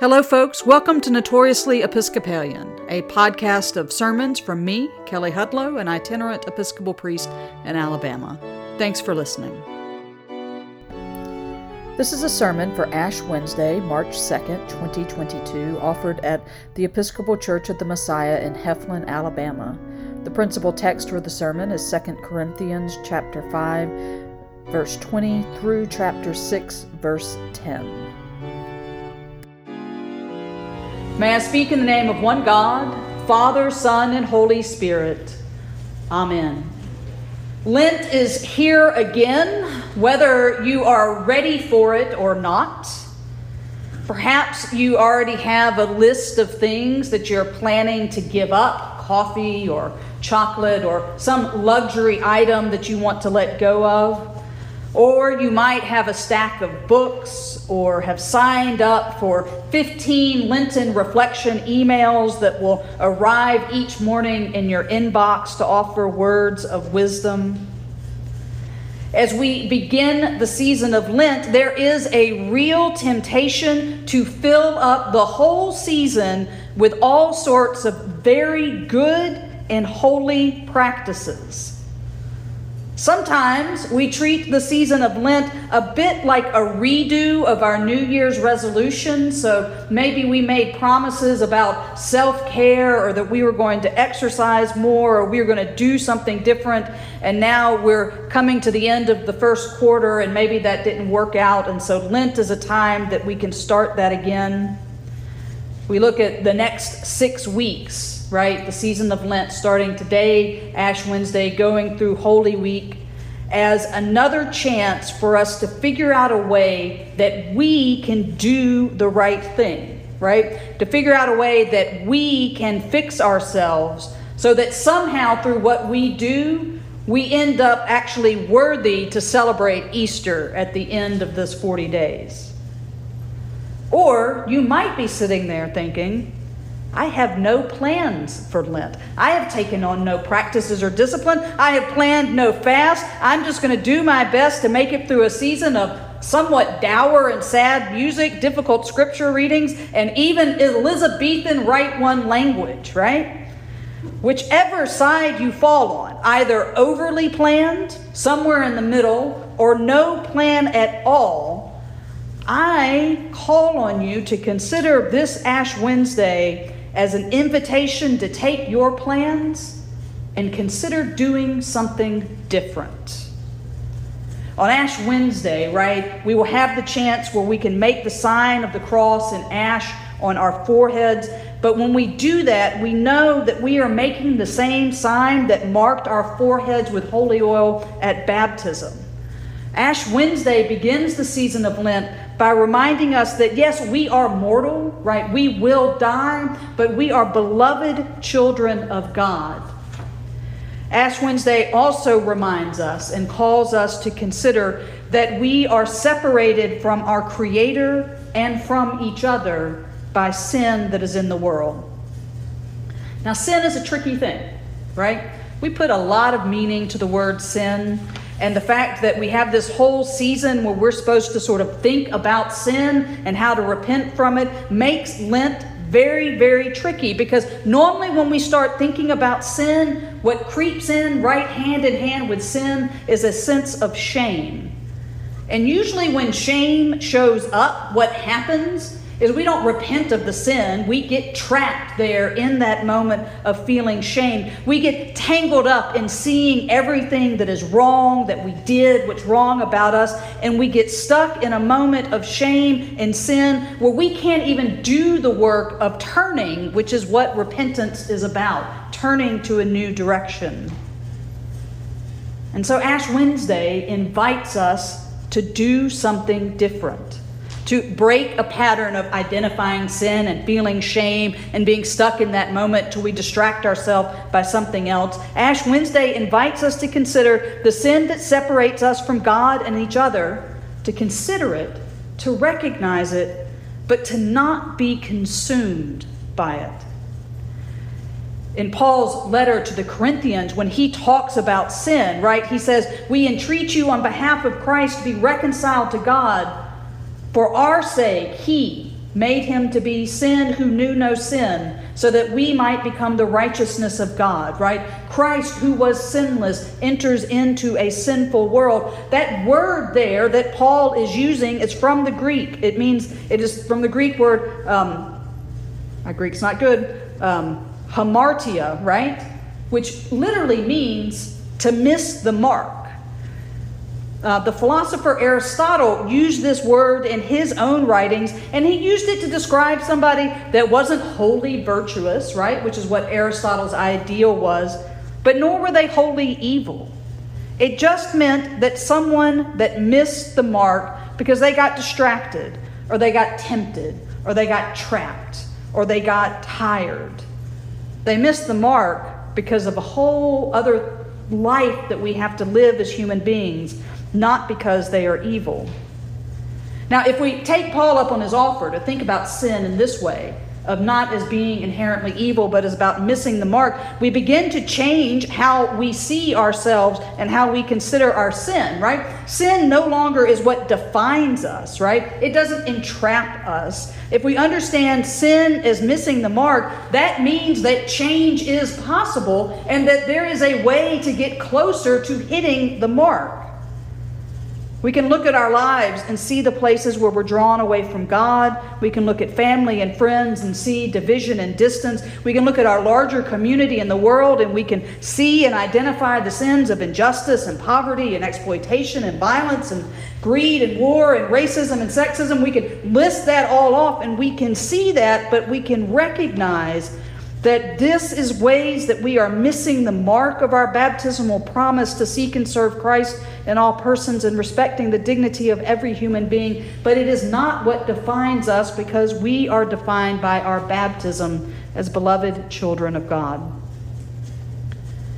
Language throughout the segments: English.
Hello, folks. Welcome to Notoriously Episcopalian, a podcast of sermons from me, Kelly Hudlow, an itinerant Episcopal priest in Alabama. Thanks for listening. This is a sermon for Ash Wednesday, March 2nd, 2022, offered at the Episcopal Church of the Messiah in Heflin, Alabama. The principal text for the sermon is 2 Corinthians chapter 5, verse 20 through chapter 6, verse 10. May I speak in the name of one God, Father, Son, and Holy Spirit. Amen. Lent is here again, whether you are ready for it or not. Perhaps you already have a list of things that you're planning to give up coffee or chocolate or some luxury item that you want to let go of. Or you might have a stack of books or have signed up for 15 Lenten reflection emails that will arrive each morning in your inbox to offer words of wisdom. As we begin the season of Lent, there is a real temptation to fill up the whole season with all sorts of very good and holy practices. Sometimes we treat the season of Lent a bit like a redo of our New Year's resolution. So maybe we made promises about self care or that we were going to exercise more or we were going to do something different. And now we're coming to the end of the first quarter and maybe that didn't work out. And so Lent is a time that we can start that again. We look at the next six weeks right? The season of Lent starting today, Ash Wednesday, going through Holy Week, as another chance for us to figure out a way that we can do the right thing, right? To figure out a way that we can fix ourselves so that somehow through what we do, we end up actually worthy to celebrate Easter at the end of this 40 days. Or you might be sitting there thinking, I have no plans for Lent. I have taken on no practices or discipline. I have planned no fast. I'm just going to do my best to make it through a season of somewhat dour and sad music, difficult scripture readings, and even Elizabethan Rite One language, right? Whichever side you fall on, either overly planned, somewhere in the middle, or no plan at all, I call on you to consider this Ash Wednesday as an invitation to take your plans and consider doing something different. On Ash Wednesday, right, we will have the chance where we can make the sign of the cross in ash on our foreheads. But when we do that, we know that we are making the same sign that marked our foreheads with holy oil at baptism. Ash Wednesday begins the season of Lent by reminding us that yes, we are mortal, right? We will die, but we are beloved children of God. Ash Wednesday also reminds us and calls us to consider that we are separated from our Creator and from each other by sin that is in the world. Now, sin is a tricky thing, right? We put a lot of meaning to the word sin and the fact that we have this whole season where we're supposed to sort of think about sin and how to repent from it makes Lent very, very tricky because normally when we start thinking about sin, what creeps in right hand in hand with sin is a sense of shame. And usually when shame shows up, what happens is we don't repent of the sin. We get trapped there in that moment of feeling shame. We get tangled up in seeing everything that is wrong, that we did, what's wrong about us, and we get stuck in a moment of shame and sin where we can't even do the work of turning, which is what repentance is about turning to a new direction. And so Ash Wednesday invites us to do something different to break a pattern of identifying sin and feeling shame and being stuck in that moment till we distract ourselves by something else. Ash Wednesday invites us to consider the sin that separates us from God and each other, to consider it, to recognize it, but to not be consumed by it. In Paul's letter to the Corinthians, when he talks about sin, right, he says, We entreat you on behalf of Christ to be reconciled to God. For our sake, he, made him to be sin who knew no sin, so that we might become the righteousness of God, right? Christ, who was sinless, enters into a sinful world. That word there that Paul is using is from the Greek. It means, it is from the Greek word, um, my Greek's not good, um, hamartia, right? Which literally means to miss the mark. Uh, the philosopher Aristotle used this word in his own writings, and he used it to describe somebody that wasn't wholly virtuous, right? Which is what Aristotle's ideal was, but nor were they wholly evil. It just meant that someone that missed the mark because they got distracted, or they got tempted, or they got trapped, or they got tired. They missed the mark because of a whole other life that we have to live as human beings not because they are evil. Now, if we take Paul up on his offer to think about sin in this way, of not as being inherently evil, but as about missing the mark, we begin to change how we see ourselves and how we consider our sin, right? Sin no longer is what defines us, right? It doesn't entrap us. If we understand sin as missing the mark, that means that change is possible and that there is a way to get closer to hitting the mark. We can look at our lives and see the places where we're drawn away from God. We can look at family and friends and see division and distance. We can look at our larger community in the world and we can see and identify the sins of injustice and poverty and exploitation and violence and greed and war and racism and sexism. We can list that all off and we can see that, but we can recognize that this is ways that we are missing the mark of our baptismal promise to seek and serve Christ in all persons and respecting the dignity of every human being, but it is not what defines us because we are defined by our baptism as beloved children of God.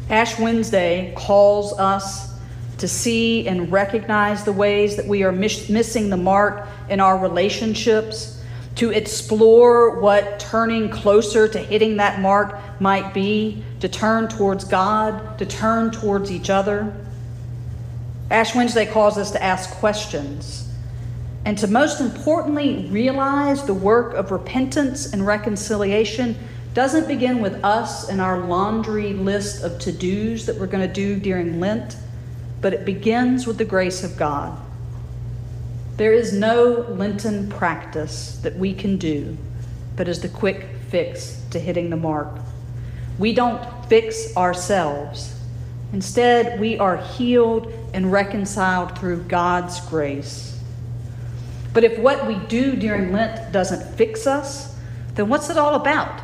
Ash Wednesday calls us to see and recognize the ways that we are miss- missing the mark in our relationships to explore what turning closer to hitting that mark might be, to turn towards God, to turn towards each other. Ash Wednesday calls us to ask questions and to most importantly realize the work of repentance and reconciliation doesn't begin with us and our laundry list of to dos that we're going to do during Lent, but it begins with the grace of God. There is no Lenten practice that we can do that is the quick fix to hitting the mark. We don't fix ourselves. Instead, we are healed and reconciled through God's grace. But if what we do during Lent doesn't fix us, then what's it all about?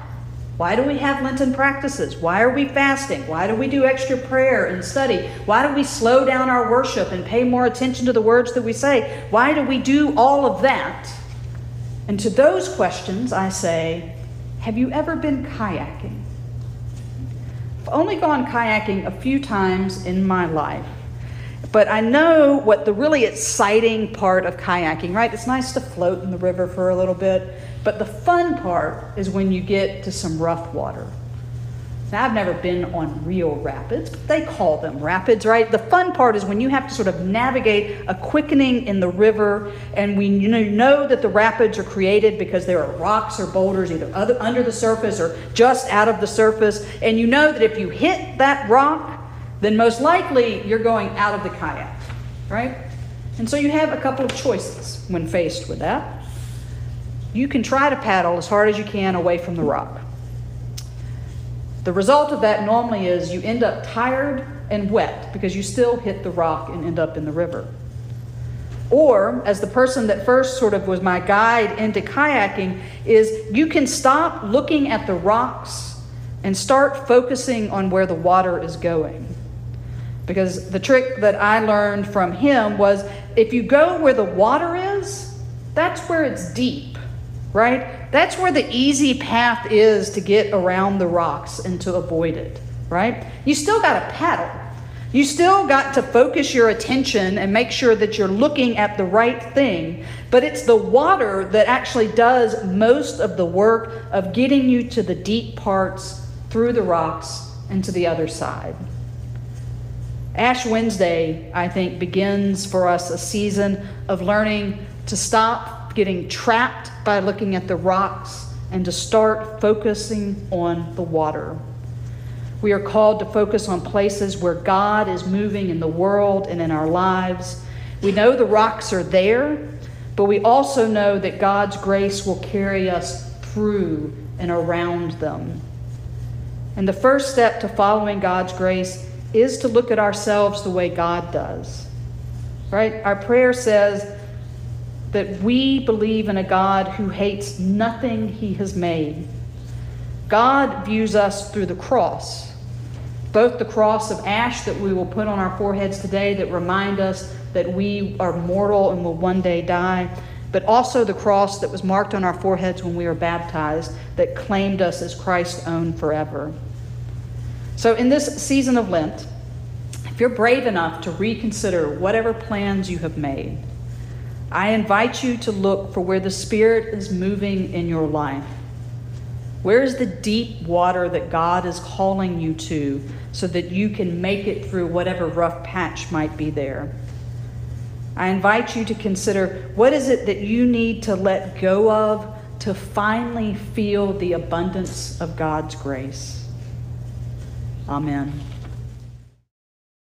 Why do we have Lenten practices? Why are we fasting? Why do we do extra prayer and study? Why do we slow down our worship and pay more attention to the words that we say? Why do we do all of that? And to those questions, I say, have you ever been kayaking? I've only gone kayaking a few times in my life. But I know what the really exciting part of kayaking, right? It's nice to float in the river for a little bit. But the fun part is when you get to some rough water. Now, I've never been on real rapids, but they call them rapids, right? The fun part is when you have to sort of navigate a quickening in the river, and we you know, know that the rapids are created because there are rocks or boulders either other, under the surface or just out of the surface, and you know that if you hit that rock, then most likely you're going out of the kayak, right? And so you have a couple of choices when faced with that you can try to paddle as hard as you can away from the rock. The result of that normally is you end up tired and wet because you still hit the rock and end up in the river. Or, as the person that first sort of was my guide into kayaking, is you can stop looking at the rocks and start focusing on where the water is going. Because the trick that I learned from him was if you go where the water is, that's where it's deep right? That's where the easy path is to get around the rocks and to avoid it, right? You still got to paddle. You still got to focus your attention and make sure that you're looking at the right thing, but it's the water that actually does most of the work of getting you to the deep parts through the rocks and to the other side. Ash Wednesday, I think, begins for us a season of learning to stop getting trapped by looking at the rocks and to start focusing on the water. We are called to focus on places where God is moving in the world and in our lives. We know the rocks are there, but we also know that God's grace will carry us through and around them. And the first step to following God's grace is to look at ourselves the way God does. Right? Our prayer says that we believe in a God who hates nothing he has made. God views us through the cross, both the cross of ash that we will put on our foreheads today that remind us that we are mortal and will one day die, but also the cross that was marked on our foreheads when we were baptized that claimed us as Christ's own forever. So, in this season of Lent, if you're brave enough to reconsider whatever plans you have made, I invite you to look for where the Spirit is moving in your life. Where is the deep water that God is calling you to so that you can make it through whatever rough patch might be there? I invite you to consider what is it that you need to let go of to finally feel the abundance of God's grace. Amen.